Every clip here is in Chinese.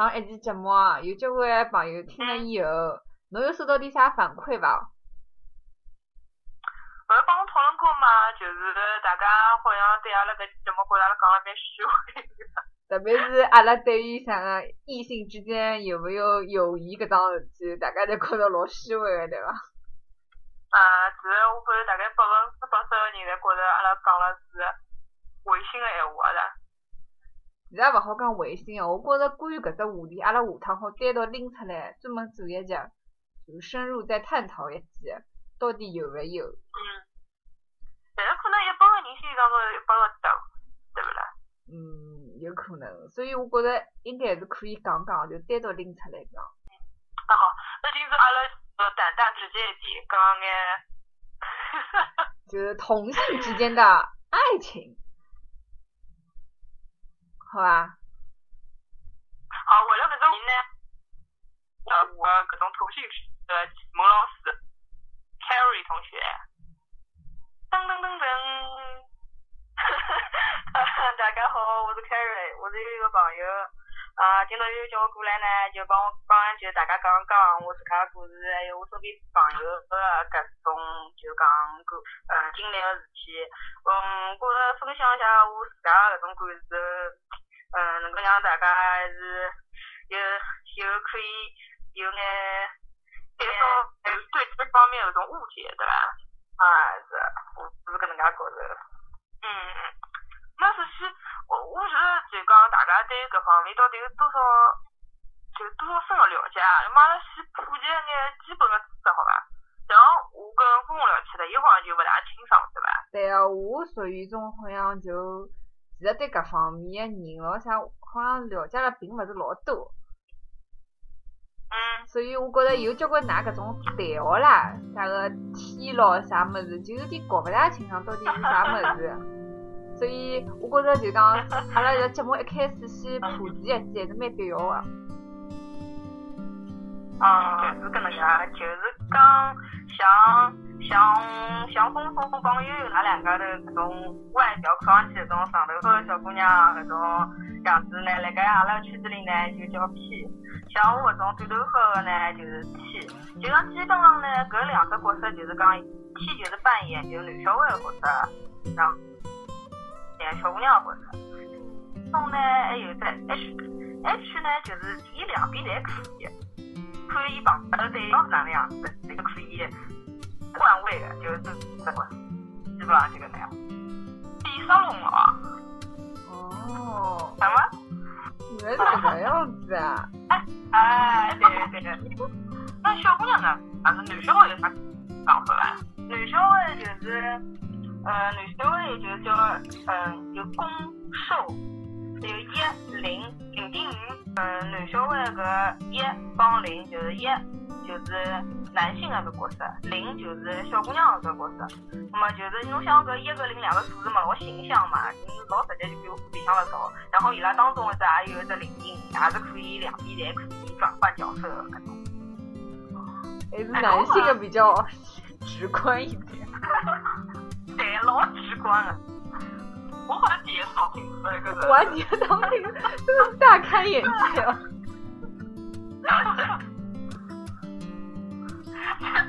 趟一期节目啊，有交关朋友听了以后，侬有收到点啥反馈伐？勿是帮我讨论过嘛？就是大家好像对阿拉搿期节目觉着阿拉讲了蛮虚伪的。特别是阿拉对于啥个异性之间有没有友谊搿桩事体，大家侪觉着老虚伪个，对伐？啊，其实我觉着大概百分之八十个人侪觉着阿拉讲了是违心个闲话啦。其实在勿好讲违心哦，我觉着关于搿只话题，阿拉下趟好单独拎出来，专门做一集，就深入再探讨一记，到底有勿有？嗯。但是可能一般个人心里当中有一百个答对勿啦？嗯，有可能，所以我觉着应该是可以讲讲，就单独拎出来讲。那好，那今朝阿拉。淡淡直接一点，讲眼，就是同性之间的爱情，好吧？好，为了搿种呢，呃，我搿种同性的孟老师，Carry 同学，噔噔噔噔，大家好，我是 Carry，我是一个朋友。啊，今朝又叫我过来呢，就帮我讲，就大家讲讲我自家故事，还有我身边朋友个各种就讲过嗯经历个事体。嗯，觉着分享一下我自家搿种感受，嗯，能够让大家还是有有可以有眼减少对这方面有种误解，对伐？啊，是，我是搿能介觉着。嗯，那首先。我我觉得就讲大家对搿方面到底有多少，就多少深个了解啊？马上先普及一眼基本的知识，好伐？像我跟峰峰聊起来，伊好像就勿大清爽，对伐？对啊，我属于一种好像就其实对搿方面的人咯啥，好像了解了并勿是老多。嗯。所以我觉着有交关㑚搿种代号啦，啥个天咯啥物事，就有点搞勿大清爽到底是啥物事。所以，我觉着就讲，阿拉个节目一开始先普及一下，还是蛮必要的。嗯，就是搿能介，就是讲像像像峰峰帮悠悠那两家头搿种外表看上去搿种上头发的小姑娘搿种样子呢，辣盖阿拉圈子里呢就叫 P，像我搿种短头发的呢就是 T。就讲基本上呢，搿两个角色就是讲 T 就是扮演就男小孩的角色，然后。小姑娘角色，中呢还有在 H，H 呢就是伊两边侪可以，可以帮呃对方是哪能样子，这个可以换位的，就是这个，基本上就个那样。第沙龙啊。哦。什么？原来是这个样子啊！哎哎，对对对。那小姑娘呢？还是男小孩有啥讲法啊？男小孩就是。呃，男小孩就叫嗯，有攻受，有一零零点五。嗯，男小孩个一帮零就是一，就是男性那个角色，零就是小姑娘个角色。那么就是侬想搿一个零两个数字嘛，老形象嘛，老直接就比我比想了少。然后伊拉当中是也有一只零丁，也是可以两边侪可以转换角色的搿种。还是男性的比较直观一点。对，老直观了。我好像第一次听说这个。我第一次听，真是大开眼界了。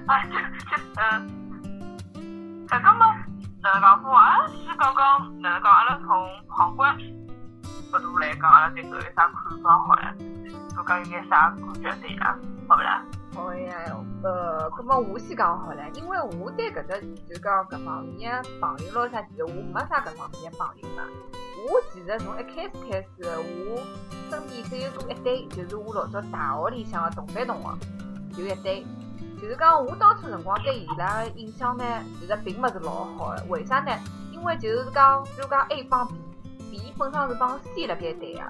哎，这这嗯，刚刚嘛，哪能讲话？先讲讲哪能讲？阿拉从旁观角度来讲，阿拉对搿有啥看法？好了，就讲有眼啥感觉对呀？好不啦？好呀，呃，搿么我先讲好了，因为我对搿只就讲搿方面朋友咯啥，其实我没啥搿方面朋友嘛。我其实从一开始开始，我身边只有过一对，就是我老早大学里向的同班同学，就一对。就是讲我当初辰光对伊拉的印象呢，其实并勿是老好的。为啥呢？因为就是讲，比如讲 A 帮 B，B 本身是帮 C 辣盖对个，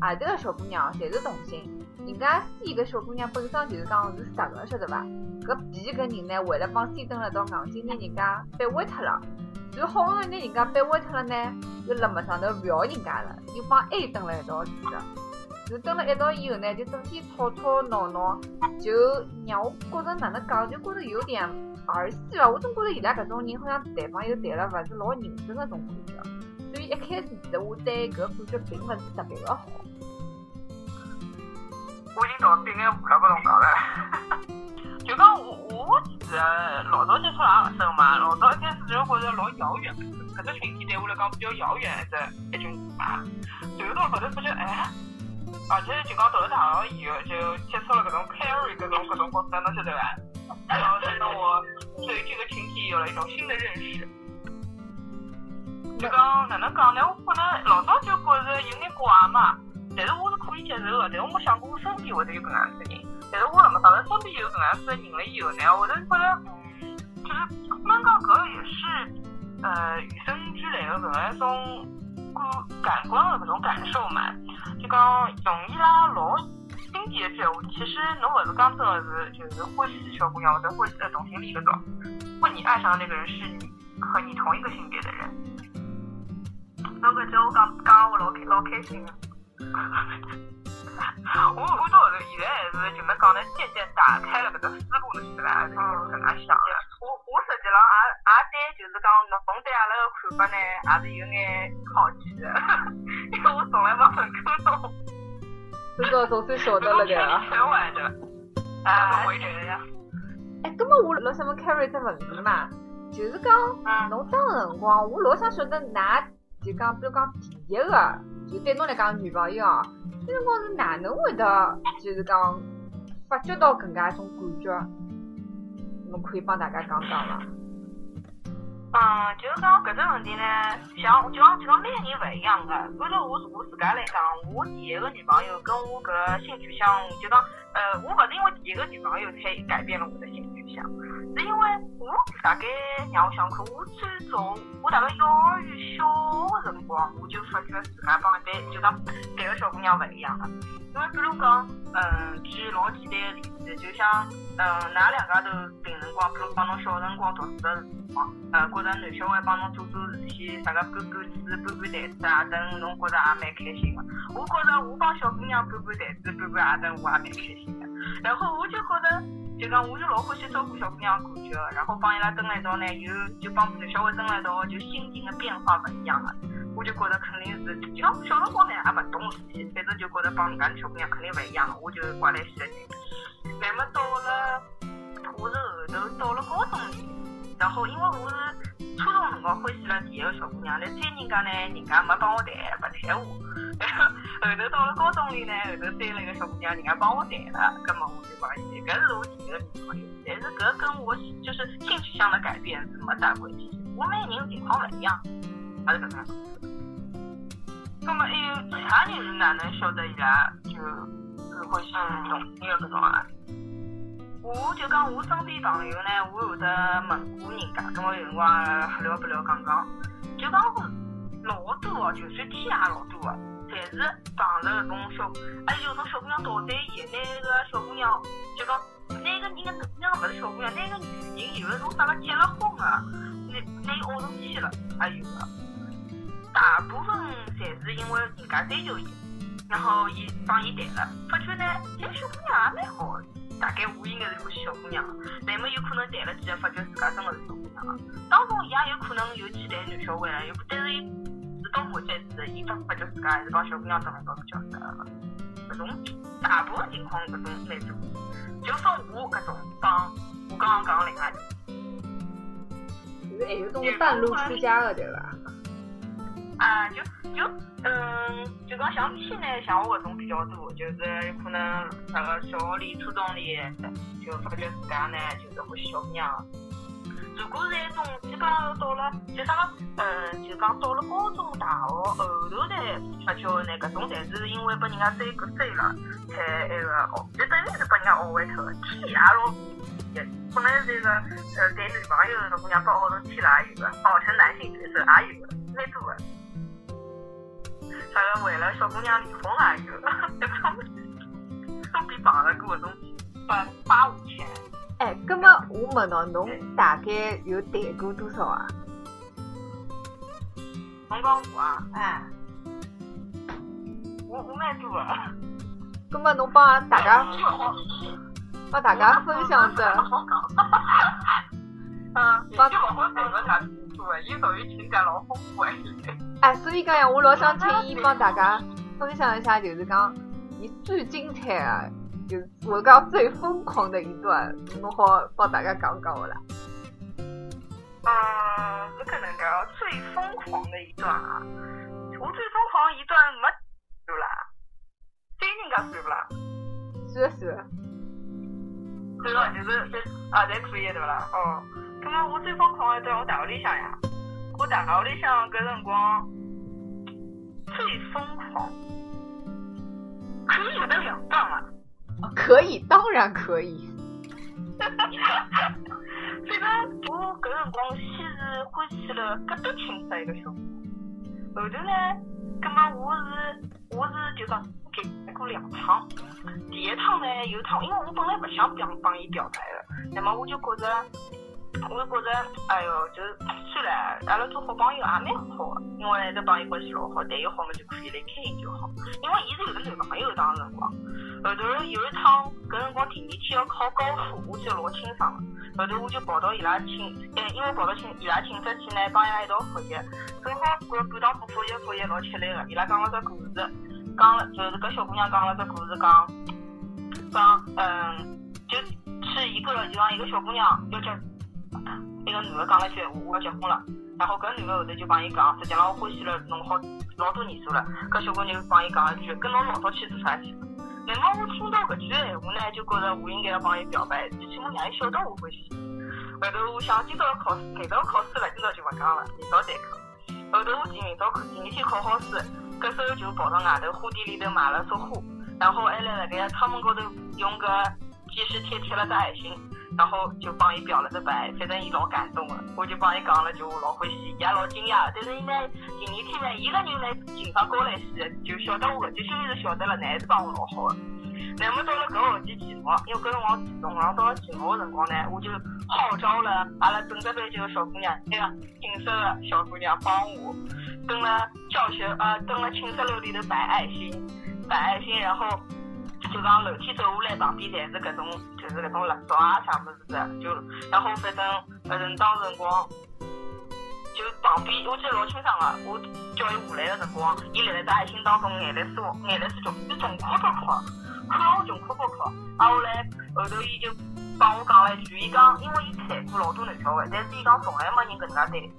啊，迭个小姑娘侪是同性。人家 C 个小姑娘本身就是讲是实个，晓得伐？搿 B 搿人呢，为了帮 C 登了道硬劲，拿人家掰弯脱了。然后好不容易拿人家掰弯脱了呢，又辣么上头勿要人家了，又帮 A 登了一道去了。就蹲了一道以后呢，就整天吵吵闹闹，就让我觉着哪能讲，就觉着有点儿戏伐。我总觉着伊拉搿种人好像谈朋友谈了勿是老认真个种感觉。所以一开始其实我对搿感觉并勿是特别个好。我已经到对眼无了，不同讲了。就讲我我其实老早接触也勿深嘛，老早一开始就觉着老遥远，搿只群体对我来讲比较遥远一只一群人嘛。然后到后头发觉，哎，而且就讲读了大学以后，就接触了搿种 carry 搿种搿种角色，侬晓得伐？然后让我对这个群体有了一种新的认识。就讲哪能讲呢？我可能老早就觉着有眼怪嘛。但是我接受的，但是我没想过我身边会得有搿样子人。但是我辣么讲，身边有搿样子的人了以后呢，我就觉得，就是可能讲搿也是呃与生俱来的搿样一种感感官的搿种感受嘛。就讲用伊拉老经典的句话，其实侬勿是讲真的是就是欢喜小姑娘或者欢喜同性恋搿种，或你爱上的那个人是你和你同一个性别的人。侬搿叫我讲讲我老开老开心的。我我到后头现在还是就么讲呢，渐渐打开了搿个思路，是伐？是搿能介想的。我我实际上也也对，就是讲侬对阿拉个看法呢，也是有眼好奇的，因为我从来没问过侬。至少总算晓得了个。开玩笑。啊，我也觉得呀。哎，葛末我老想问 Carrie 只问题嘛，就是讲，侬当辰光，我老想晓得，㑚就讲，比如讲第一个。就对侬来讲，女朋友啊，那辰光是哪能会得，就是讲发觉到搿介一种感觉？侬可以帮大家讲讲吗？嗯，就是讲搿只问题呢，像就讲就讲每个人勿一样的。按照我我自家来讲，我第一个女朋友跟我搿性取向，就讲呃，我勿是因为第一个女朋友才改变了我的性取向，是因为我大概让我想看，我最早我大概幼儿园小辰光，我就发觉自家帮一般就讲别个小姑娘勿一样了。因为比如讲，嗯，举老简单个例子，就像嗯，㑚两家头平辰光，比如讲侬小辰光读书个辰光，呃。觉着男小孩帮侬做做事体，啥个搬搬子、搬搬台子啊等，侬觉着也蛮开心的。我觉着我帮小姑娘搬搬台子、搬搬啊等，我也蛮开心然后我就觉得，就讲我就老欢喜照顾小姑娘感觉，然后帮伊拉蹲了一道呢，又就帮男小孩蹲了一道，就心情的变化不一样了。我就觉得肯定是，就讲小辰光呢也不懂事体，反正就觉得帮人家小姑娘肯定不一样了，我就挂来喜的人。那么到了，我是后头到了高中。然后，因为我是初中辰光欢喜了第一个小姑娘，来追人家呢，人家没帮我谈，不谈我。后头到了高中里呢，后头追了一个小姑娘，人家帮我谈了，葛么我就帮伊，搿是我第一个女朋友。但是搿跟我就是性取向的改变是没大关系，我每个人情况勿一样，还是搿能。葛么还有其他人是哪能晓得伊拉就是欢喜同性恋搿种啊？我就讲我身边朋友呢，我有得问过人家，跟我有辰光瞎聊不聊讲讲，就讲老多哦，就算天也老多的，侪是碰着搿种小，哎有种小姑娘倒追伊，那个小姑娘就讲那个人个那个勿是小姑娘，那个女人有的种啥个结了婚的，那那奥成去了，还有个，大部分侪是因为人家追求伊，然后伊帮伊谈了，发觉呢，这小姑娘也蛮好的。大概我应该是欢喜小姑娘，那么有可能谈了几个，发觉自家真的是小姑娘了。当中伊也有可能有去谈男小孩了，有但是伊自动会再次，伊发发觉自家还是帮小姑娘争了一个角色。搿种大部分情况搿种那种，就说我搿种帮我刚刚讲的另外就是还有种半路出家的对伐？啊，就就嗯，就讲像屁呢，像我搿种比较多，就是可能那个小学里、初中里就发觉自家呢就是欢喜小姑娘。如果是一种基本上到了就啥个，嗯，就讲到了高中、大学后头才发觉呢，搿种侪是因为被人家追过追了，才那个哦，就等于是被人家学会脱的。天也老，可能这个呃谈女朋友的姑娘把学成天了也有的，哦，成男性角色也有的，蛮多的。啥个为了小姑娘离婚还有，比碰着过搿种八八五千。哎，葛么我问侬，侬大概有谈过多少啊？侬讲我啊？哎。我我蛮多 的。葛么侬帮大家帮大家分享着。嗯，帮伊属于情感老丰富哎。哎，所以讲呀，我老想听伊帮大家分享一下，就是讲伊最精彩的，就是我讲最疯狂的一段，侬好帮大家讲讲勿啦？嗯，是搿能介最疯狂的一段啊！我最疯狂一段没算啦，对人家算不啦？算算。算了，就是就啊，侪可以对勿啦？哦，葛末我最疯狂一段，我大学里向呀，我大学里向搿辰光最疯狂，可以有得两段啊？可以，当然可以。哈哈哈！反正我搿辰光先是欢喜了格多青涩一个小姑娘，后头呢，葛末我是我是就讲给过两趟，第一趟呢有趟，因为我本来不想帮帮伊表白的，那么我就觉着，我就觉着，哎哟，就算了，阿拉做好朋友也蛮好的，因为这帮伊关系老好，谈友好嘛就可以来开心就好，因为伊是有个男朋友当辰光。后头有一趟，搿辰光第二天要考高数，我记得老清爽了。后头我就跑到伊拉寝，哎，因为跑到寝伊拉寝室去呢，帮伊拉一道复习。正好搿半趟复习复习老吃力个，伊拉讲了只故事，讲了就是搿小姑娘讲了只故事，讲讲嗯，就是一个就讲一个小姑娘要叫，一个男的讲了句我要结婚了，然后搿男的后头就帮伊讲，实际上我欢喜了侬好老多年数了。搿小姑娘帮伊讲一句，跟侬老早去做啥去？那么我听到搿句闲话呢，就觉着我应该要帮伊表白，最起码让伊晓得我欢喜。后头我想今朝考试，明朝考试了，今朝就勿讲了，明朝再考。后头我第明朝考，第二天考好试，搿时候就跑到外头花店里头买了束花，然后还辣辣盖窗门高头用个记事贴贴了只爱心。然后就帮伊表了个白，反正伊老感动的，我就帮伊讲了，就老欢喜，伊也老惊讶。但是伊呢，第二天呢，伊个人来，情商高了一些，就晓得我，就心里头晓得了，还是帮我老好的。那么到了搿学期期末，因为搿辰光期中，然后到了期末的辰光呢，我就号召了阿拉整个班级的小姑娘，那个寝室的小姑娘帮我，蹲了教学呃，蹲了寝室楼里头摆爱心，摆爱心，然后。就讲楼梯走下来，旁边侪是搿种，就是搿种蜡烛啊啥物事的，就然后反正反正当辰光，就旁边我记得老清爽个，我叫伊下来的辰光，伊立辣只爱心当中，眼泪水眼泪水就就从哭到哭，哭到我穷哭到哭。啊后来后头伊就帮我讲了一句，伊讲因为伊谈过老多男小孩，但是伊讲从来没人搿能介对，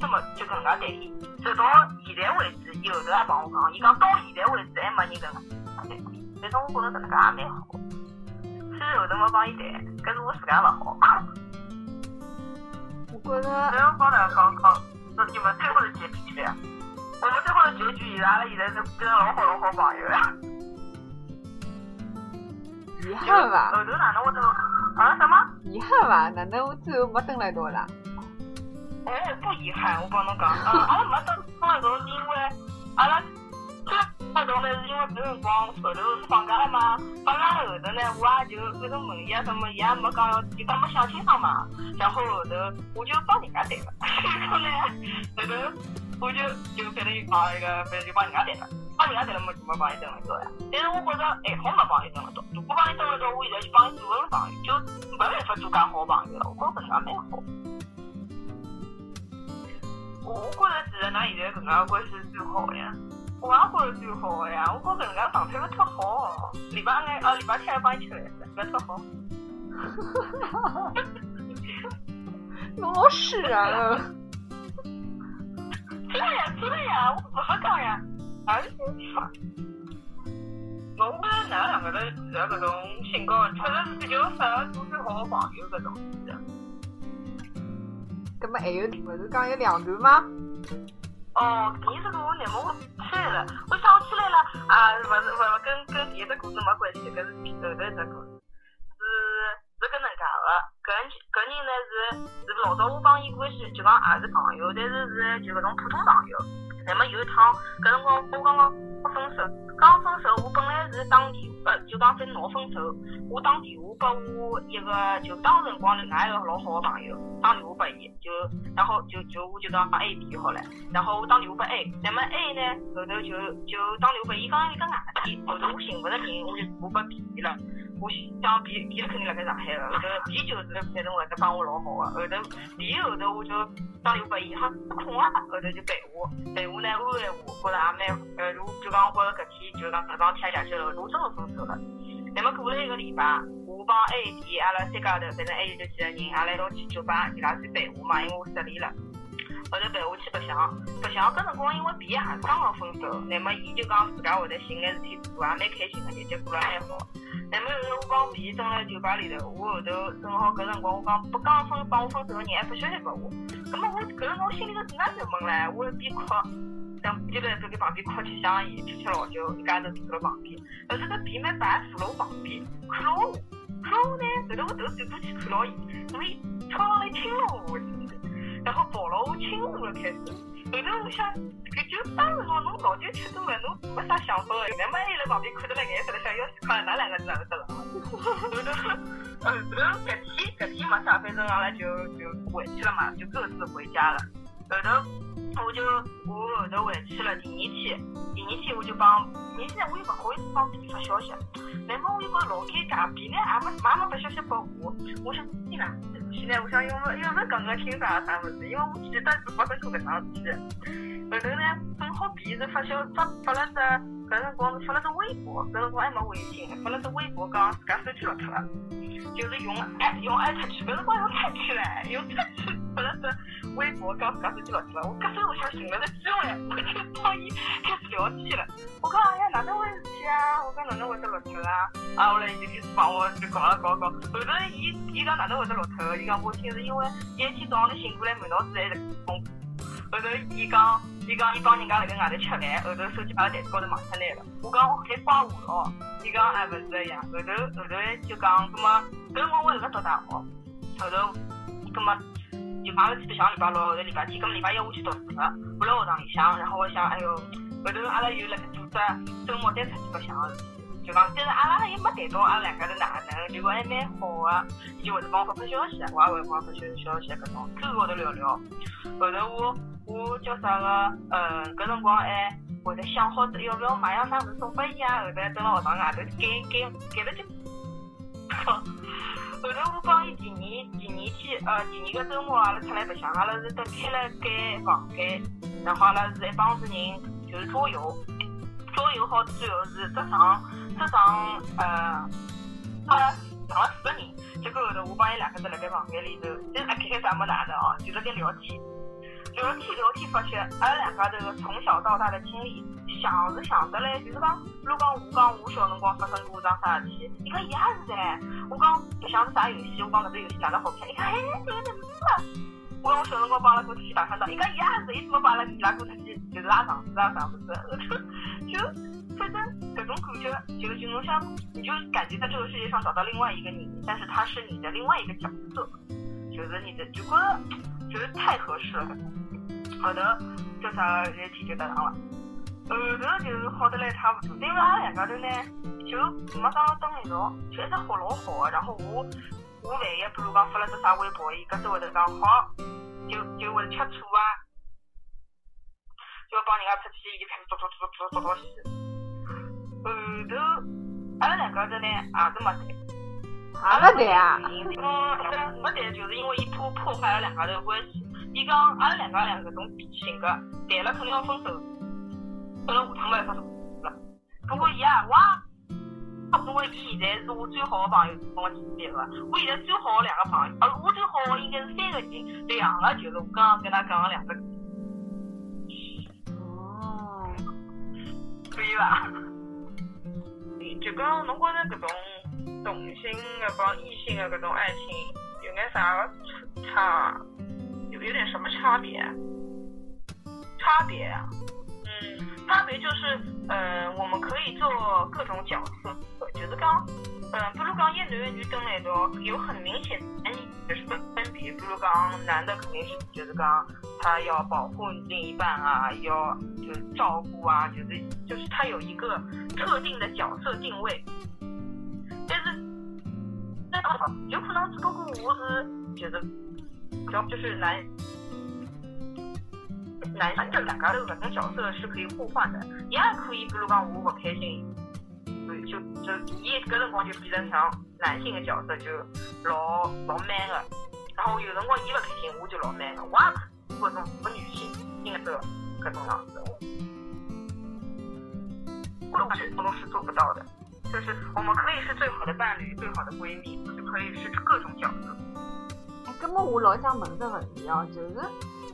这么就搿能介对伊，直到现在为止，伊后头还帮我讲，伊讲到现在为止还没人搿能介对。反正我觉着搿能介也蛮好，虽然后头没帮伊谈，搿是我自家勿好。我觉着。然后帮大家讲讲，那你们最后的结局呀？我们最后的结局，阿拉现在是变成老好老好朋友呀。遗憾伐？后头哪能会得？啊什么？遗憾伐？哪能我最后没登来一道啦？哦，不遗憾，我帮侬讲，嗯，阿拉没登登来一道是因为阿拉。那种呢，是因为搿辰光后头是放假了嘛，放假了后头呢，我也就反正问伊啊什么，伊也没讲，就讲没想清爽嘛。然后后头我就帮人家谈了，然后呢，后头我就就反正就讲一个，反正就帮人家谈了，帮人家谈了么就没帮伊登了一道呀。但是我觉着还好没帮伊登了道，如果帮伊登了道，我现在就帮伊做个朋友，就没办法做介好朋友了。我觉着搿能介蛮好。我觉着其实㑚现在搿能介关系是最好的呀。我也觉得最好的呀，我觉搿能介状态勿特好。礼拜二啊礼拜天还帮你吃饭，勿特好。哈哈哈！侬老释然了。真的呀，真的呀，我勿好讲呀。哎，啥？我觉着㑚两个的其实搿种性格，确实是比较适合做最好的朋友搿种。那么还有不是讲有两段吗？哦，第一只故事么我起来了，我想起来了啊，勿是勿勿跟跟第一只故事没关系，搿是后头一只故事，是是搿能介个，搿搿人呢是是老早我帮伊关系就讲也是朋友，但是是就搿种普通朋友，那么有一趟，搿辰光我刚刚刚分手，刚分手，我本来是打电话，呃，就讲在闹分手，我打电话拨我一个就当辰光另外一个老好的朋友，打电话拨伊，就然后就就我就讲 A B 好了，然后我打电话拨 A，那么 A 呢后头就就打电话拨伊，讲伊个外地，后头我寻勿着人，我就我拨 B 了。我想 B B 肯定辣盖上海个，后头 B 就是反正会得帮我老好个，后头 B 后头我就打电话拨伊，哈有空啊，后头就陪我，陪我呢安慰我，觉着也蛮，呃，如就讲我觉着搿天就讲搿桩天下去了，我真个分手了。那么过了一个礼拜，我帮 A、B 阿拉三家头，反正还有得几个人，阿拉一道去酒吧，伊拉去陪我嘛，因为我失恋了。后头陪我去白相，白相搿辰光因为 B 也刚刚分手，那么伊就讲自家会得寻眼事体做，也蛮开心个，日脚过了蛮好。那么后头我帮 B 蹲辣酒吧里头，我后头正好搿辰光我讲不刚分帮我分手个人还发消息拨我，葛末我搿辰光心里头自然就闷唻，我一边哭，等就在就给旁边哭吃香烟，吃吃老酒，一家头坐辣旁边，后头搿 B 蛮白坐辣我旁边，看牢我，看牢我呢，后头我头转过去看牢伊，那么伊冲上来亲了我，然后抱牢我亲我了开始。后头我想，搿就当时侬侬老酒吃多了，侬没啥想法个。那么伊辣旁边看得了眼色了，想要死快，哪两个是哪个得了？后头，后头搿天隔天没啥，反正阿拉就就回去了嘛，就各自回家了。后头我就我后头回去了，第二天，第二天我就帮，第二天我又勿好意思帮别人发消息，那么我又觉老尴尬别人也没也没发消息拨我，我想天哪！现在我想用不用不讲个清啥啥物事，因为我记得是发生过搿桩事体。后头呢，正好 B 是发消发发了只搿辰光是发了只微博，搿辰光还没微信，发了只微博讲自家手机落脱了，就是用爱用爱特去，搿辰光用特去唻，用特去发了只微博讲自家手机落脱了。我搿时候想寻了个机会，我就帮伊开始聊天了。我讲哎呀，哪能回事体啊？我讲哪能会得落脱啦？啊，后来伊就开始帮我就搞了搞搞。后头伊伊讲哪能会得落脱？伊讲我听是因为第一天早上头醒过来满脑子还是空。后头伊讲伊讲伊帮人家辣盖外头吃饭，后头手机摆辣台子高头忘脱拿了。我讲我还怪我咯。伊讲哎勿是个呀。后头后头就讲，葛么搿辰光我辣盖读大学。后头葛么就帮阿拉去白相礼拜六，后头礼拜天，葛么礼拜一我去读书了，我辣学堂里向，然后我想哎哟，后头阿拉又辣盖组织周末再出去白相。就讲，但是阿拉也没谈到阿拉两家头哪能，结果还蛮好个，伊就会得帮我发发消息，我也会帮我发消消息，搿种 QQ 高头聊聊。后头我我叫啥个，嗯，搿辰光还会得想好要勿要买样啥物事送拨伊啊，后头蹲辣学堂外头改改改了就。后头我帮伊第二第二天，呃，第二个周末阿拉出来白相，阿拉是得开了间房间，然后阿拉是一帮子人，就是桌游。桌游好最后是只场只场呃，上了上了四个人，结果后头我帮伊两个人辣盖房间里头，就是开开啥没哪能哦，就辣盖聊天，聊天聊天发现阿拉两家头从小到大的经历，想是想得嘞，就是讲，如果我讲我小辰光发生过桩啥事体，伊讲也是噻，我讲白相是啥游戏，我讲搿只游戏哪能好看，伊讲哎，这个怎么了？我讲我小辰光帮阿拉哥出去打山仗，伊讲也是，伊怎么帮阿拉伊拉哥出去就是拉嗓子啊啥物事，就反正搿种感觉，就就侬想，你就感觉在这个世界上找到另外一个你，但是他是你的另外一个角色，就是你的，就觉得觉得太合适了。后头叫啥事体就得上了，后头就是好得来差不多，因为阿拉两家头呢就没讲到一道，就一直好老好个，然后我。我万一比如讲发了只啥微博，伊搿只会头讲好，就就会吃醋啊，就要帮人家出去，伊就开始做做做做做做西。后头阿拉两家头呢也是没谈，也没谈啊。嗯，没谈就是因为伊破破坏了两家头关系。伊讲阿拉两家两搿种性格，谈了肯定要分手，可能下趟没办法做了。不过伊也哇。因为伊现在是我最好的朋友，跟我提别个。我现在最好的两个朋友，呃，我最好的应该是三个人，两个就是我刚刚跟他讲的两个。哦，可以吧？就讲侬觉着搿种同性的帮异性的各种爱情有眼啥差？有有点什么差别？差别啊？嗯，差别就是，嗯，我们可以做各种角色。就是讲，嗯，比如讲一男一女蹲辣一道，有很明显的就是分分别。比如讲，男的肯定是就是讲他要保护另一半啊，要就是照顾啊，就是就是他有一个特定的角色定位。但是，那有可能只不过我是就是，要就是男男性就两家头搿种角色是可以互换的，也可以，比如讲我不开心。就就伊个辰光就变成像男性的角色，就老老 man 的。然后有辰光伊不开心，我就老 man 的，我也搿种不女性性格搿种样子。我感觉我是做不到的，就是我们可以是最好的伴侣、最好的闺蜜，就可以是各种角色。哎，搿么我老想问个问题哦，就是。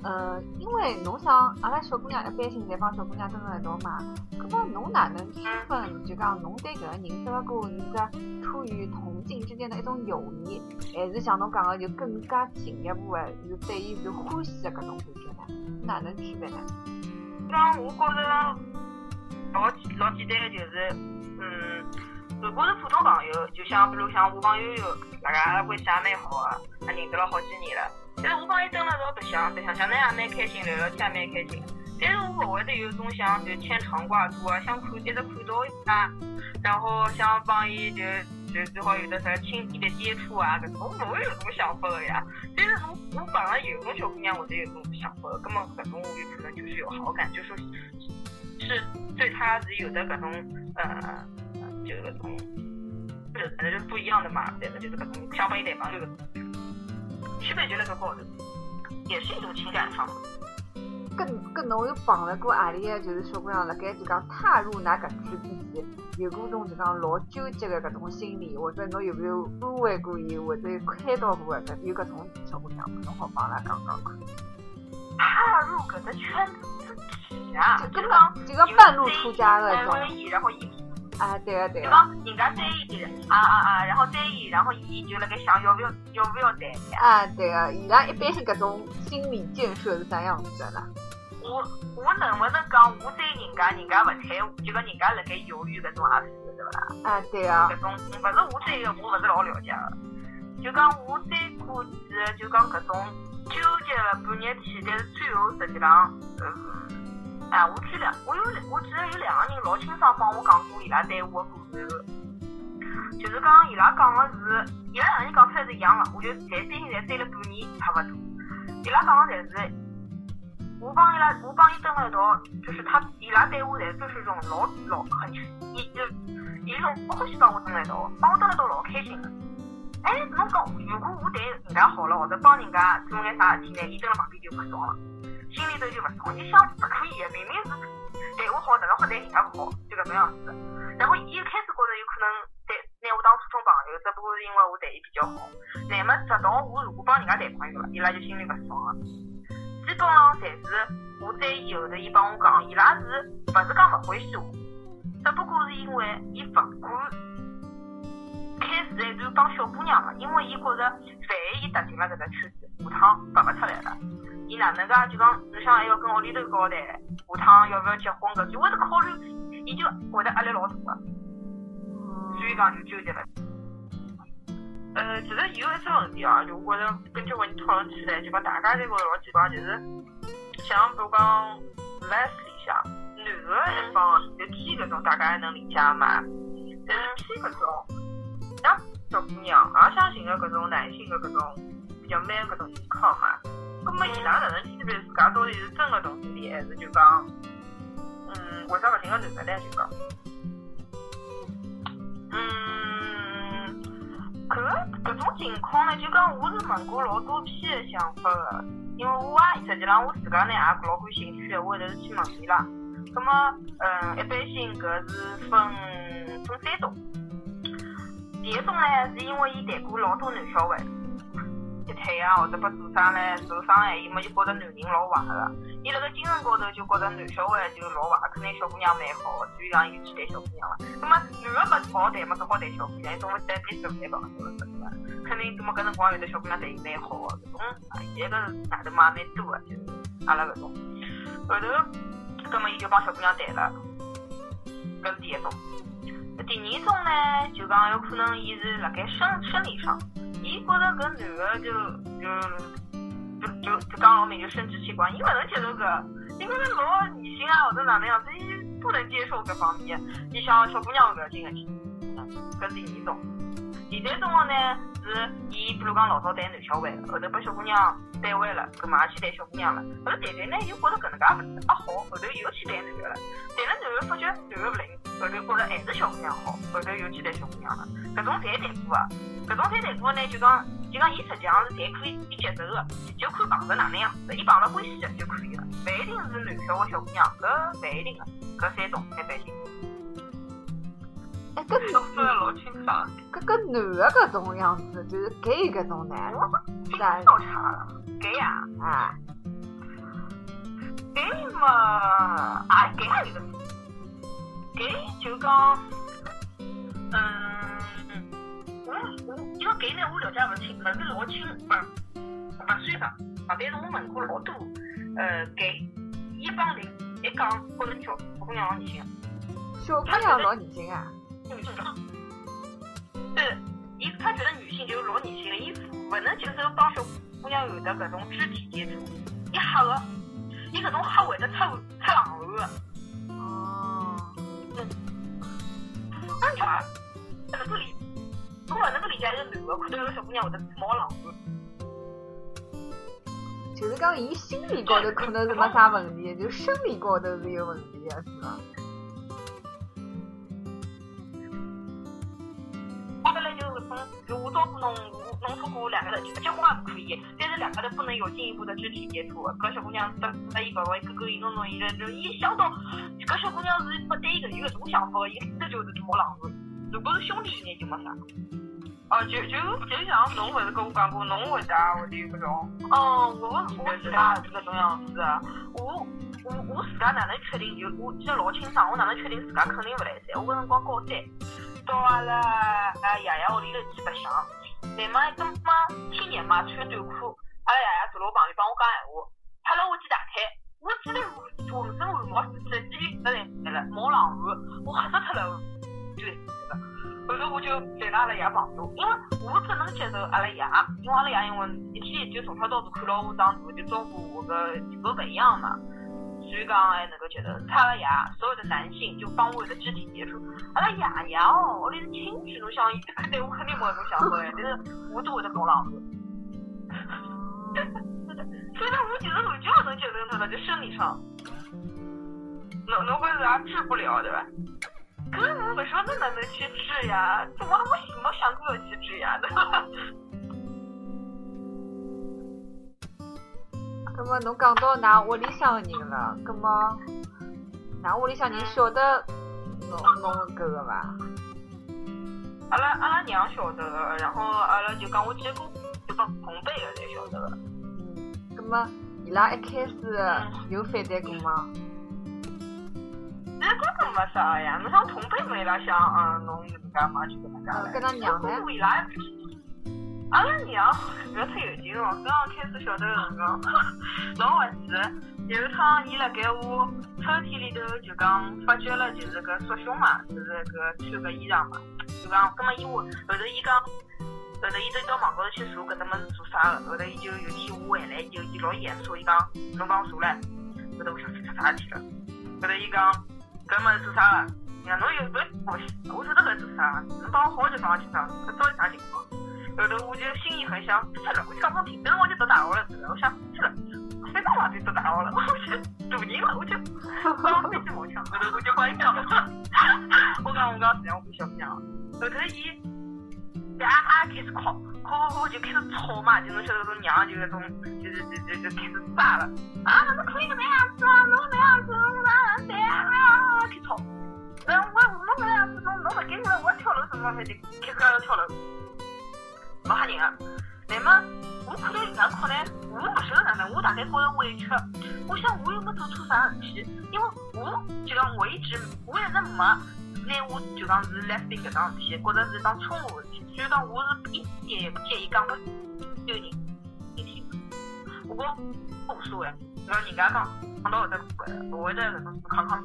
呃，因为侬想，阿拉小姑娘一般性侪帮小姑娘蹲辣一道嘛，搿么侬哪能区分？就讲侬对搿个人，只不过是只出于同性之间的一种友谊，还是像侬讲个就更加进一步的，是对伊是欢喜的搿种感觉呢？哪能区别呢？讲我觉着老简老简单的就是，嗯，如果是普通朋友，就像比如像我帮悠悠，大家关系也蛮好的，也认得了好几年了。但是我帮伊蹲了一道白相，白相相那也蛮开心，聊聊天也蛮开心。但是我不会得有种想就牵肠挂肚啊，想看一直看到伊啊，然后想帮伊就就最好有的啥亲密的接触啊，搿种我不会有种想法的呀。但是我我碰了有种小姑娘，我就有种想法，根本搿种我有可能就是有好感，就说是对她是有的搿种呃就搿种，就反正就是不一样的嘛，对的，就是搿种想法有点嘛，就。区别就辣搿高头，也是一种情感上。跟跟侬有碰着过何里个就是小姑娘辣盖就讲踏入㑚搿区之前，有过种就讲老纠结的搿种心理，或者侬有没有安慰过伊，或者开导过搿有搿种小姑娘，侬好帮拉讲讲看。踏入搿个圈子啊，就讲就讲半路出家的种。然后啊，对啊，对啊。就讲人家在意，啊啊啊，然后在意，然后伊就辣盖想要不要要不要谈。啊，对啊，伊拉一般性搿种心理建设是啥样子的啦？我我能不能讲我对人家，人家勿睬我，就讲人家辣盖犹豫搿种也是对勿啦？啊，对啊。搿种勿是我对个，我勿是老了解个。就讲我追过几个，就讲搿种纠结了半日天，但是最后实际上，嗯。哎，我记两，我有我记得有两个人老清爽帮我讲过伊拉对我的感受，就是讲伊拉讲的是，伊拉两个人讲出来是一样的，我就侪毕竟侪追了半年差不多。伊拉讲的侪是，我帮伊拉，我帮伊蹲了一道，就是他伊拉对我侪就是种老老很，伊就伊种欢喜帮我蹲了一道，帮我蹲了一道老开心的。哎，侬讲如果我对人家好了，或者帮人家做眼啥事体呢，伊蹲了旁边就不爽了。心里头就不爽，你想不可以的，明明是对我好，怎么会对人家不好，就搿种样子。然后伊一开始觉着有可能对拿我当初中朋友，只不过是因为我对伊比较好。那么直到我如果帮人家谈朋友了，伊拉就心里不爽了。基本上侪是我在以后头，伊帮我讲，伊拉是不是讲不欢喜我，只不过是因为伊不敢开始一段帮小姑娘了，因为伊觉着万一伊踏进了搿个圈子，下趟拔勿出来了。伊哪能噶？就讲，你想还要跟屋里头交代，下趟要不要结婚搿，就会得考虑，伊就会得压力老大个，所以讲就纠结了。呃，其实有一只问题啊，就我觉着跟交关人讨论起来，就讲大家侪觉着老奇怪，就是像比如讲 Les 里向，男个一方就 T 搿种，大家还能理解嘛？但是 P 搿种，像小姑娘也想寻个搿种男性的搿种比较 man 搿种依靠嘛？咁么伊拉哪能区别自家到底是真的同性恋，还是就讲，嗯，为啥勿寻个男的呢？就讲，嗯，搿搿种情况呢，就讲我是问过老多批的想法的，因为我啊，实际上我自家呢也老感兴趣的，我会头是去问伊拉。咁么，嗯，一般性搿是分分三种，第一种呢，是因为伊谈过老多男小孩。劈腿啊，或者不做啥嘞，受伤害，伊么就觉着男人老坏个，伊辣盖精神高头就觉着男小孩就老坏，肯定小姑娘蛮好，所以讲伊去谈小姑娘了。那么男个不好谈嘛，只好谈小姑娘，总会谈比自己好，对伐？肯定，那么搿辰光有的小姑娘对伊蛮好个，搿种啊，现在搿外头嘛蛮多个，就是阿拉搿种。后头，葛么伊就帮小姑娘谈了，搿是第一种。第二种呢，就讲有可能伊是辣盖生生理上，觉着搿男个就就就就就讲老明就生殖器官，伊勿能接受搿，伊觉着老女性啊或者哪能样子，伊不能接受搿方面，伊想小姑娘搿进去，搿是第二种。第三种呢是伊比如讲老早带男小孩，后头把小姑娘带回了，搿么也去带小姑娘了，后头谈谈呢又觉着搿能介勿对，啊好，后头又去带男个了，带了男个发觉男个勿灵，后头觉着还是小姑娘好，后头又去带小姑娘了，搿种侪谈过啊，搿种侪谈过呢就讲就讲伊实际上是侪可以接受个，就看碰着哪能样子，伊碰着欢喜个就可以了，勿一定是男小孩小姑娘，搿勿一定个，搿三种一般性。哎，搿说分得老清爽，搿搿男个搿种样子，就是 gay 搿种呢，太倒差了，gay 呀，啊，gay 嘛，啊 gay 也有的，gay 就讲，嗯，我我因为 gay 呢，我了解勿清，勿是老清，勿勿算啥，啊，但是我问过老多，呃，gay，伊帮人一讲，觉着小姑娘老女性，小姑娘老年轻啊，女性，对，伊他觉得女性就是老女性的，伊勿能接受帮小姑娘有的搿种肢体接触，伊吓个，伊搿种吓会得出出冷汗个。哦，安全，不能够理，我勿能够理解一个男的看到一个小姑娘会得冒冷汗。就是讲伊心理高头可能是没啥问题，就生理高头是有问题的，是伐？但是两个人不能有进一步的肢体接触。搿小姑娘搭搭伊爸爸勾勾引弄弄伊个，就伊想到搿小姑娘是没对伊搿有搿种想法，伊肯定就是冒冷汗。如果是兄弟应该就没啥。哦，就就就像侬勿是跟我讲过，侬会得会得有搿种。哦，我我自家是搿种样子的，我。我我自家哪能确定？就我记得老清爽，我哪能确定自家肯定勿来三？我搿辰光高三，到阿拉啊爷爷屋里头去白相，乃末搿么天热嘛穿短裤，阿拉爷爷坐辣我旁边帮我讲闲话，拍了我记大腿，我记得浑身汗毛直接不来了，冒冷汗，我吓死脱了，就后头我就在阿拉爷旁边，因为我不能接受阿拉爷，因为阿拉爷因为一天就从小到大看牢我长大，就照顾我个就不一样嘛。所以讲还能够觉得，他拉爷所有的男性就帮我的肢体接触，阿拉爷爷哦，屋里是亲戚，侬想伊肯定我肯定没搿种想法哎，但是我都会得冒冷汗。所以讲我其实完全不能接受他了，就生理上，侬侬搿是也治不了对吧？可是我不晓得哪能去治呀，我我没想过要去治呀，对吧？咁么侬讲到㑚屋里向的人了，咁么㑚屋里向人晓得侬侬搿个伐？阿拉阿拉娘晓得个，然后阿拉就讲我几个就帮同辈个侪晓得个。嗯，咁么伊拉一开始有反对过吗？其实根本没啥呀，侬像同辈们伊拉想，嗯，侬搿能介嘛就搿能介了。跟㑚娘呢？伊拉阿拉娘不要太有劲哦，刚刚开始晓得个辰光，老滑稽。有一趟，伊辣盖我抽屉里头就讲发觉了，就是搿束胸嘛，就是搿穿个衣裳嘛，就讲，葛末伊话后头伊讲，后头伊就到网高头去查搿搭么是做啥个，后头伊就有天我回来，就伊老严肃，伊讲侬帮我查唻，后头我想起出啥事体了，后头伊讲搿么是做啥个？讲侬有搿关系，我晓得搿做啥，侬帮我好就帮我清爽，搿到底啥情况？后头我就心里很想，算了，我就讲不听，等我就读大学了，算了我想算了，反正我就读大学了，我就大人了，我就当飞机毛枪，后头我就帮伊讲了，我讲我讲实际上我不小姑娘，后头伊呀开始哭，哭哭哭就开始吵嘛，就侬晓得种娘就那种，就是就就就开始炸了，啊，哪能可以搿能样子啊，侬搿样子，侬哪能对啊，开始吵，然后我侬搿样子，侬侬勿给我，我跳楼什么方面就开始要跳楼。老吓人个，乃末我看到伊拉哭呢，我勿晓得哪能，我大概觉着委屈。我想我又没做错啥事体，因为我就讲我一直我一直没拿我就讲是 lesbian 搿桩事体，觉着是桩错误事体。所以讲我是一点也不介意讲拨丢人听。不过无所谓，让人家讲讲到后头，我会得搿种康康。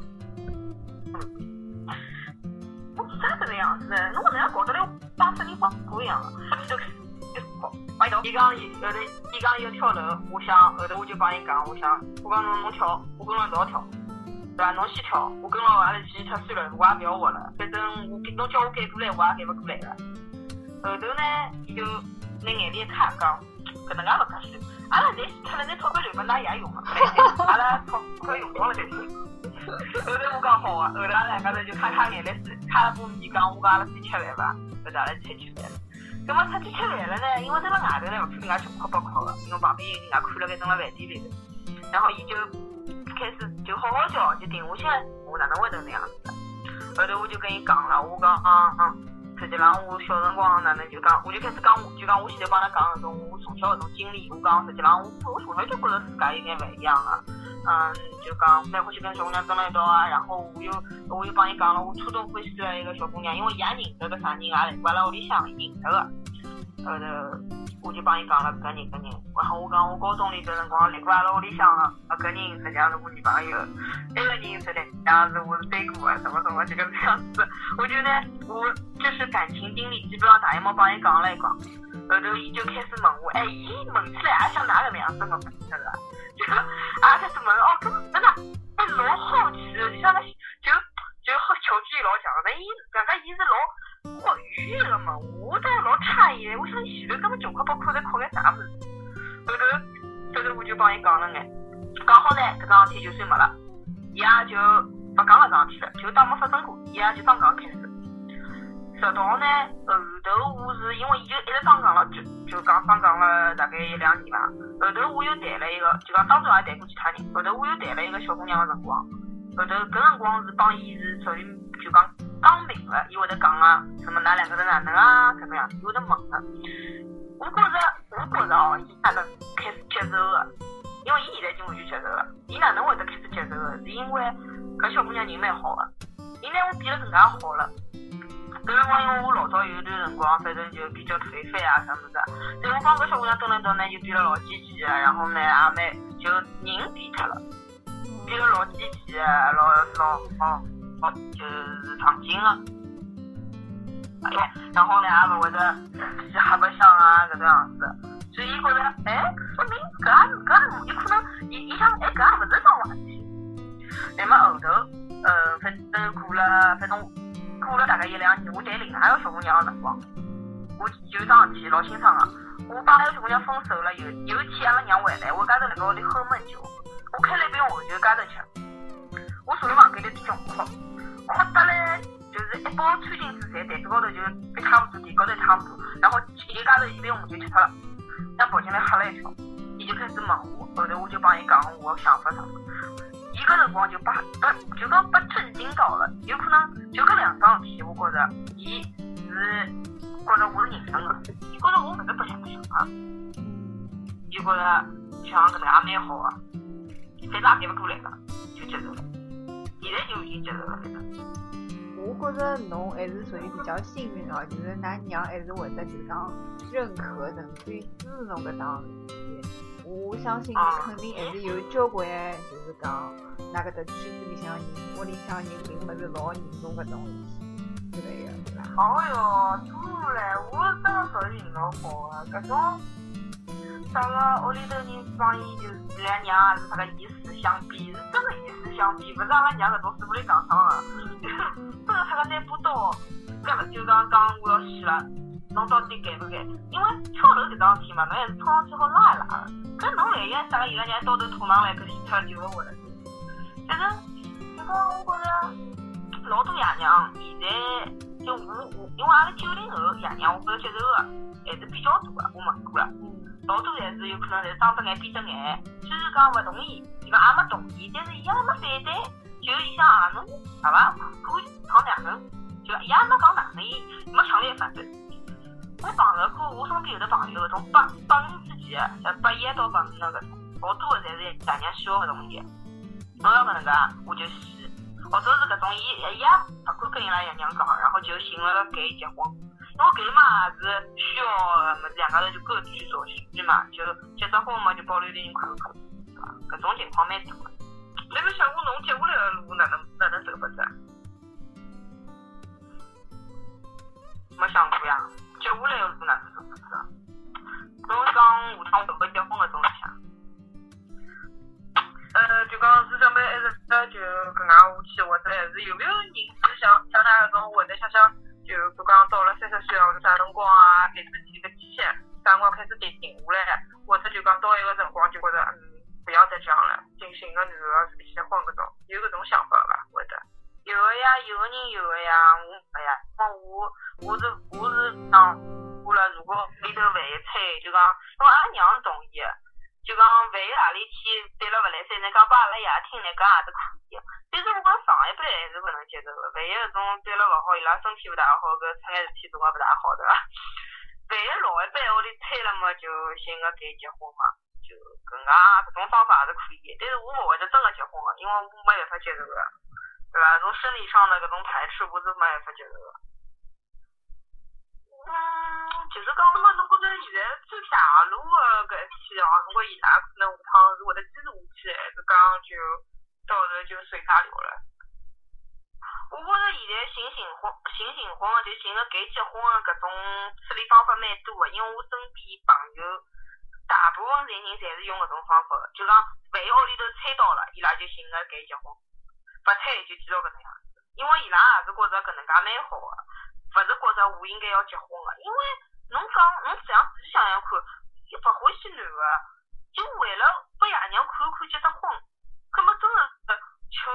啥搿个样子呢？侬搿能样搞得来打死人放火一样的，就就跑，摆动。伊讲伊后头，伊讲伊要跳楼，我想后头我就帮伊讲，我想我讲侬侬跳，我跟侬一道跳，对伐？侬先跳，我跟牢阿拉去跳算了，我也勿要活了，反正我侬叫我改过来，我也改勿过来个。后头呢，伊就拿眼里一看讲，搿能介勿合算，阿拉侪死脱了，拿钞票留拨㑚爷用了，阿拉钞票用光了才行。后头我讲好啊，后头阿拉两家头就擦擦眼泪水，擦了把面讲，我讲阿拉出去吃饭伐？后头阿拉出去吃饭了。葛末出去吃饭了呢，因为蹲了外头呢，勿看人家穷哭八哭个，因为旁边有人家看了该蹲辣饭店里头。然后伊就开始就好好叫，就停下来，我哪能会得那样子？后头我就跟伊讲了，我讲嗯嗯，实际上我小辰光哪能就讲，我就开始讲，就讲我现在帮他讲搿种我从小搿种经历，我讲实际上我我从小就觉着自家有眼勿一样个。嗯，就讲蛮欢喜跟小姑娘蹲了一道啊，然后我又我又帮伊讲了，我初中欢喜了一个小姑娘，因为伊也认得个啥人啊，我辣屋里向认得个。后头我就帮伊讲了搿人搿人，然后我讲我高中里搿辰光来过阿拉屋里向个，啊搿人实际上是我女朋友，埃个人实际上是我是追过个，什么什么就搿能样子。我觉得我就是感情经历基本上大一毛帮伊讲了一讲，后头伊就开始问我，哎，伊问起来也像哪个能样子问，晓得伐？就啊，开始问哦，搿真的，哎，老好奇的，就像个就就好求知欲老强的。伊感觉伊是老活跃的嘛，我倒老诧异我想前头搿么穷哭不哭在哭眼啥物事？后头后头我就帮伊讲了眼，讲好呢，搿桩事体就算没了，伊也就勿讲搿桩事体了，就当没发生过，伊也就当讲开始。直到呢后头我是因为伊就一直当讲了，就就讲当讲了大概一两年吧。后头我又谈了一个，就讲当中也谈过其他人。后头我又谈了一个小姑娘的辰光，后头搿辰光是帮伊是属于就讲讲明了，什么哪两个人哪能啊，搿能样，伊会得问的。我觉着，我觉着哦，伊哪能开始接受的？因为伊现在已经完全接受了。伊哪能会得开始接受的？是因为搿小姑娘人蛮好的，伊拿我变得更加好了。搿辰光因为我老早有一段辰光，反正就比较颓废啊啥物事，所以我帮搿小姑娘蹲了蹲呢，就变得老积极的，然后呢也蛮就人变脱了，变得老积极个，老老老老就是上进个，哎，哎然后呢也勿会得嘻嘻哈白相啊搿种样子，所以伊觉着，哎，说明搿也搿也有可能，伊伊想，哎搿也勿是桩坏事。那么后头，嗯，反正过了，反正。过了大概一两年，我谈另外一个小姑娘的辰光，我有桩事体老清爽个。我帮那个小姑娘分手了，有有一天阿拉娘回来，我家头辣盖屋里喝闷酒，我开了一瓶红酒家头吃，我坐辣房间里穷哭，哭得嘞就是一包餐巾纸在台子高头就一塌糊涂，地高头一塌糊涂，然后一家头一杯红酒吃脱了，让跑进来吓了一跳，伊就开始问我，后头我就帮伊讲我想法啥么。伊搿辰光就把把就讲把震惊到了，有可能就搿两桩事体，我觉着伊是觉着我是认真个，伊觉着我勿是白相白相啊，伊觉着像搿能也蛮好个，反正也改勿过来个，就接受了，现在就已经接受了，反正。我觉着侬还是属于比较幸运哦，就是㑚娘还是会得就讲认可甚至于支持侬搿桩事体。我相信肯定还是有交关，就是讲那个的圈子里向人，屋里向人并不是老认同搿种之类的，对伐？哦哟，多嘞！我真的属于老好的，搿种啥个屋里头人帮伊就是伊拉娘是啥个以死相逼，是真的以死相逼，勿是阿拉娘搿种嘴巴里讲讲的，真的啥个拿把刀，搿就讲讲我要死了。侬到底改勿改？因为跳楼搿桩事体嘛，侬还是冲上去好拉一拉的。搿侬万一啥个伊拉娘刀头捅上来，搿死脱就勿活了。反正就讲我觉着老多爷娘现在就我我，因为阿拉九零后爷娘，我觉着接受个还是比较多个。我问过了，老多还是有可能侪睁只眼闭只眼，虽然讲勿同意，伊讲也没同意，但是伊也没反对，就伊想啊侬好伐？可以讲哪能？就伊也没讲哪能，伊没强烈反对。我碰着过，我身边有的朋友，从八八五之前，像，八一到八五那个，好多的侪是爷娘希望搿种伊。侬要搿能介，我就死。或者是搿种伊，伊也勿敢跟伊拉爷娘讲，然后就寻了个 gay 结婚。因为 gay 嘛是需要么子，两家头就各取所需嘛，就结只婚嘛就保留点人看看，对伐？搿种情况蛮多的。那个小姑侬接下来的路哪能哪能走法子啊？没想过呀，接下来的路哪能走法子啊？侬讲下趟准备结婚搿种事情？呃，就讲是准备一直就搿能下去，或者还是有没有好，搿出眼事体总归勿大好对伐？万一老一辈屋里催了嘛，就寻个改结婚嘛，就搿能搿种方法也是可以。但是我勿会得真个结婚个，因为我没办法接受个。对伐？从生理上的搿种排斥，我是没办法接受个。嗯，就是讲嘛，侬觉着现在走大路个搿一批哦，侬觉伊拉可能下趟是会得坚持下去，还是讲就到时候就随他流了？我觉着现在寻新婚、寻新婚就寻个该结婚个搿种处理方法蛮多个，因为我身边朋友大部分侪人侪是用搿种方法，就讲万一屋里头催到了，伊拉就寻个该结婚。不催就继续搿能样子，因为伊拉也是觉着搿能介蛮好个，勿是觉着我应该要结婚个。因为侬讲侬这样仔细想想看，伊勿欢喜男个，就为了拨爷娘看看结只婚，搿么真的是求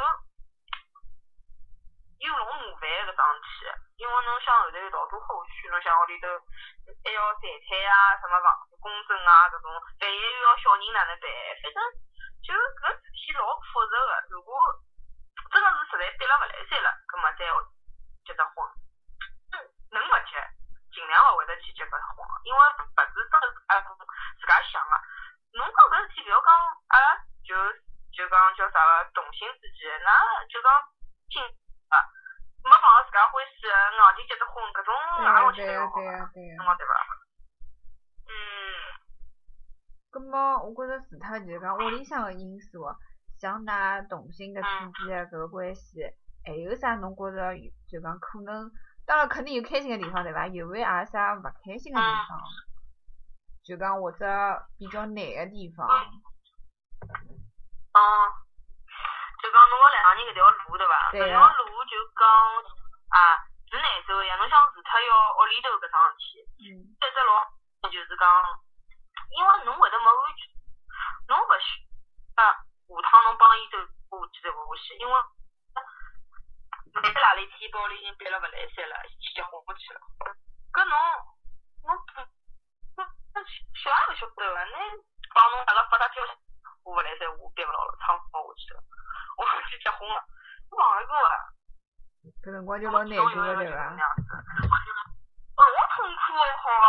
又老麻烦搿桩事体。因为侬想后头有老多后续，侬想屋里头还要财产啊，什么房子公证啊搿种，万一又要小人哪能办？反正就搿事体老复杂个，如果。真的是实在对了勿来三了，葛末再结只婚。能勿结，尽量勿会得去结搿婚，因为勿是真的啊自家想个。侬讲搿事体，勿要讲阿拉就就讲叫啥个同性之间，那就讲亲啊，没碰到自家欢喜个，硬劲结只婚，搿种哪能去对个对个对个，侬讲对伐？嗯。葛么我觉着除脱就是讲屋里向个因素。像㑚同性搿之间个搿个关系，还有啥侬觉着就讲可能，当然肯定有开心个地方对伐？有没有也啥勿开心个地方？就讲或者比较难个地方？哦，就讲侬个两个人搿条路对伐？搿条路就讲啊是难走个呀。侬想除脱要屋里头搿桩事体，嗯，再者咯，就是讲，因为侬会得没安全，侬勿需啊。下趟侬帮伊走过去走勿欢喜，因为万一哪里天包里已经憋了勿来三了，去结婚过去了，搿侬侬不侬那晓也勿晓得个，那帮侬阿拉发达条件，我勿来三，我憋勿牢了，趟我下去了，我去结婚了，我碰一个啊，搿辰光就老难过个对伐？老痛苦个好伐？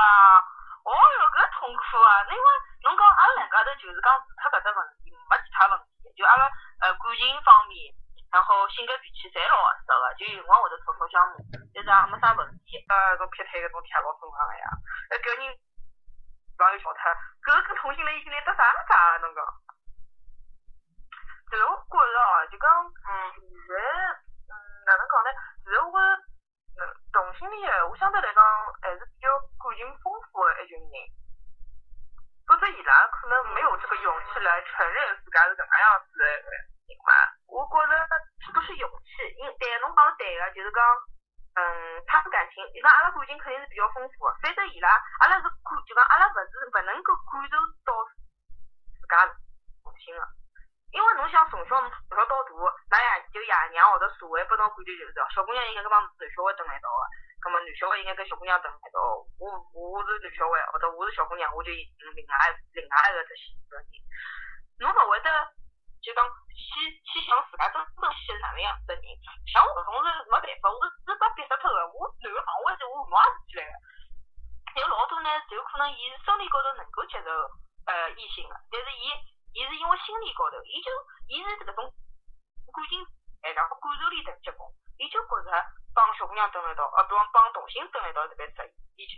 哦哟，搿痛苦啊！因为侬讲阿拉两家头就是讲除脱搿只问题，没其他问题。就阿拉呃感情方面，然后性格脾气侪老合适个，就有辰光会得吵吵相骂，但是也没啥问题。呃，种劈腿搿种天老正常个呀。呃，搿人网友笑脱，搿跟同性恋异性恋搭啥么架啊？侬讲？但是我觉着哦，就讲嗯，现在嗯哪能讲呢？其实我嗯同性恋我相对来讲还是比较感情丰富个一群人。否则伊拉可能没有这个勇气来承认自家是搿能样子的人嘛。我觉着不是勇气，因对侬讲是对个，就是讲，嗯，他们感情，伊拉阿拉感情肯定是比较丰富的。反正伊拉，阿拉是感，就讲阿拉勿是勿能够感受到自家母亲的，因为侬想从小从小到大，那爷就爷娘或者社会拨侬感觉就是，小姑娘应该跟帮男小孩蹲一道个。那么男小孩应该跟小姑娘等一道，我我是男小孩，或者我是小姑娘，我就另外另外一个只选择人。侬勿会得就讲去去想自家真正是哪能样子的人，像我搿种是没办法，我是把憋死脱个，我男个碰我一下，我没也是起来个。有老多呢，就可能伊是生理高头能够接受呃异性个，但是伊伊是因为心理高头，伊就伊是搿种感情哎，然后感受力特结棍，伊就觉着。帮小姑娘蹲一道，啊，比方帮同性蹲一道特别适意。伊就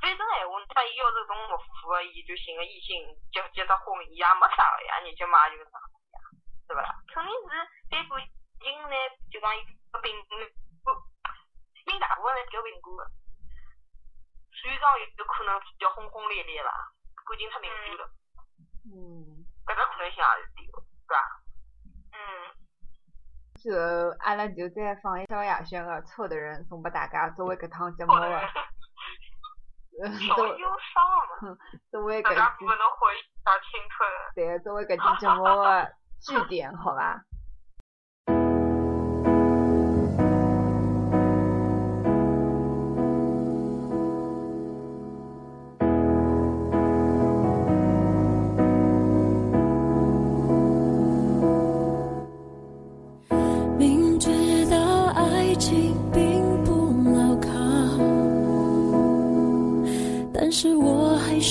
反正闲话，那伊要是种不符合个，伊就寻个异性结结只婚，伊也没啥个呀，日脚嘛就啥呀，对勿啦？肯定是对感情呢，就讲一个评估，因大部分人比较评估个。船上有可能比较轰轰烈烈吧，感情太敏感了。嗯。搿只可能性也是有，对伐？嗯。最后，阿拉就再放一萧亚轩的《错的人》送给大家，作为搿趟节目的。小忧伤嘛。作为搿期。大家不能回忆下青春。对，作为搿期节目的据点，好吧？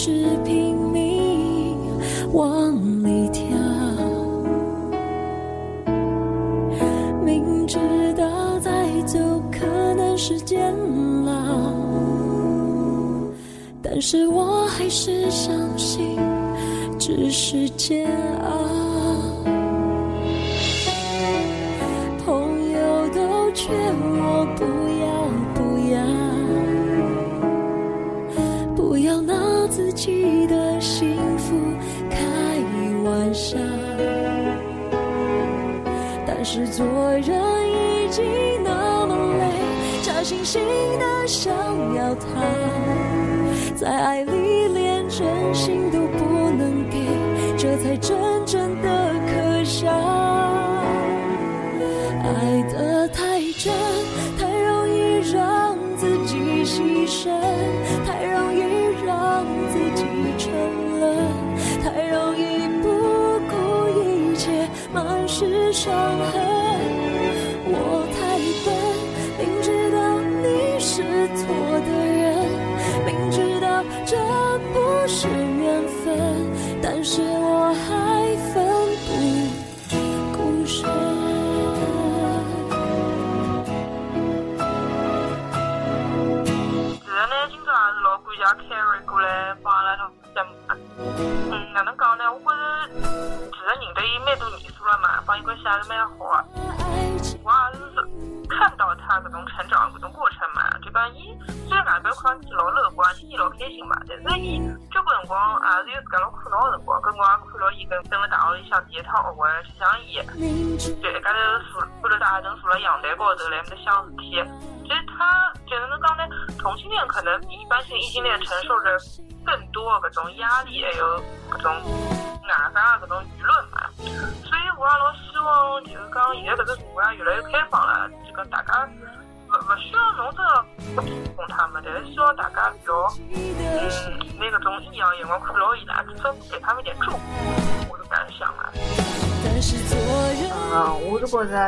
是拼命往里跳，明知道再走可能是监牢，但是我还是相信只是煎要阳台高头来面搭想事体。其实他就是能讲呢，同性恋可能比一般性异性恋承受着更多各种压力，还有各种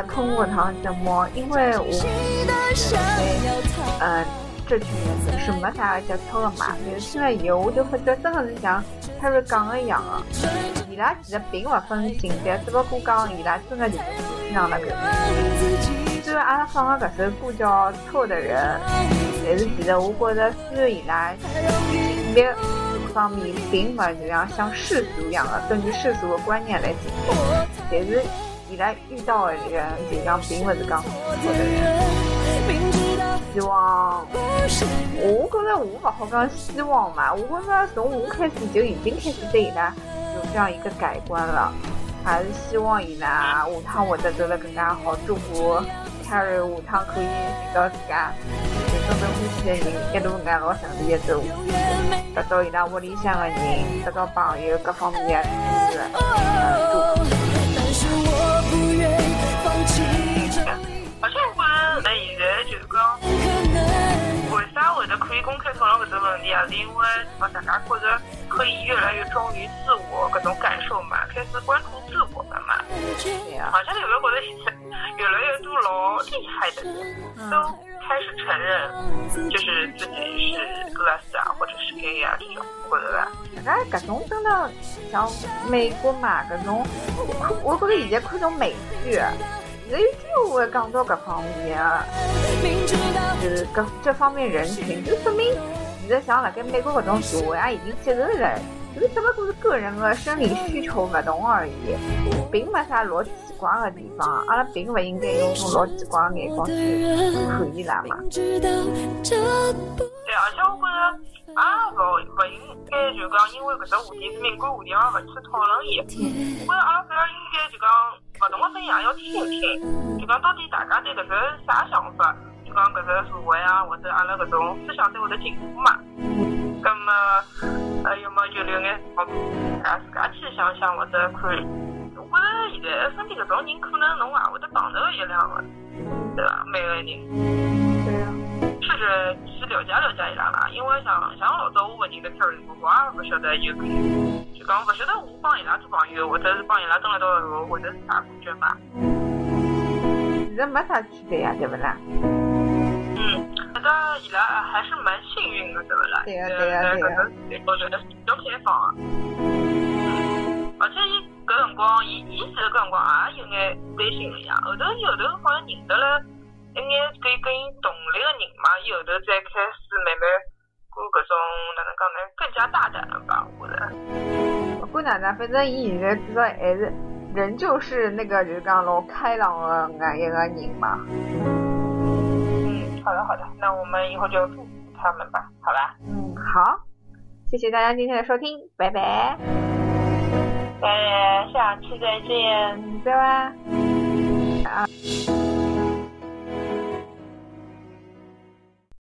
通过趟节目，因为我嗯这群人是没啥接触的嘛，但是听了以后，我就发觉真的是像他们讲的一样的，伊拉其实并不分性别，只不过讲伊拉真的就是欣赏了个。虽然阿拉放的搿首歌叫《错的人》，但是其实我觉着虽然伊拉性别方面并没就像像世俗一样的根据世俗的观念来进行，但是伊拉遇到的人就像并不是讲错的人。希望，我觉着我不好讲希望嘛，我觉着从我开始就已经开始对伊拉有这样一个改观了，还是希望伊拉下趟会得走得更加好，祝福 Carry 下趟可以遇到自家真正欢喜的人，一路搿样老顺利的走，得到伊拉屋里向的人，得到朋友各方面的支持，祝福。而且我觉着，那现在就是讲，为啥会得可以公开讨论搿只问题啊？是因为让大家觉得可以越来越忠于自我搿种感受嘛，开始关注自我了嘛。好像有没有觉得现在越来越多老厉害的人都开始承认，就是自己是 les 啊，或者是 gay 啊这种，觉得吧？那搿种真的像美国嘛，搿种，我觉得现在看种美剧。有就会讲到搿方面，就是搿这方面人群，就说明现在像辣盖美国搿种社会啊，已经接受了，就是只不过是个人的生理需求勿同而已，并没啥老奇怪的地方。阿拉并勿应该用种老奇怪的眼光去看伊拉嘛。对，而且我觉着。啊，勿勿应该就讲因为搿只话题是敏感话题而勿去讨论伊。我觉着阿拉反而应该就讲勿同的声音也要听一听，就讲到底大家对搿只啥想法，就讲搿只社会啊，或者阿拉搿种思想对会得进步嘛。葛么，还有么就留眼辰光，大家自家去想想或者看。我觉着现在身边搿种人，可能侬也会得碰到一两个，对伐？每个人。对啊。试着去了解了解伊拉啦，因为像像老早我勿认得 Karen，我也勿晓得有，就讲勿晓得我帮伊拉做朋友，或者是帮伊拉蹲辣一道后，会得是啥感觉嘛？其实没啥区别呀，对勿啦？得伊拉还是蛮幸运的，对勿啦？对呀对呀对呀。我觉得比较开放的，而且伊搿辰光，伊伊前头搿辰光也有眼担心了呀，后头伊后头好像认得了。一眼跟伊同龄的人嘛，伊后头再开始慢慢过搿种哪能讲呢？更加大胆了吧？我觉着。不管哪能，反正伊现在至少还是仍旧是那个就是讲老开朗的那一个人嘛。嗯，好的好的，那我们以后就祝福他们吧，好吧？嗯，好，谢谢大家今天的收听，拜拜。拜，下期再见，拜拜。啊。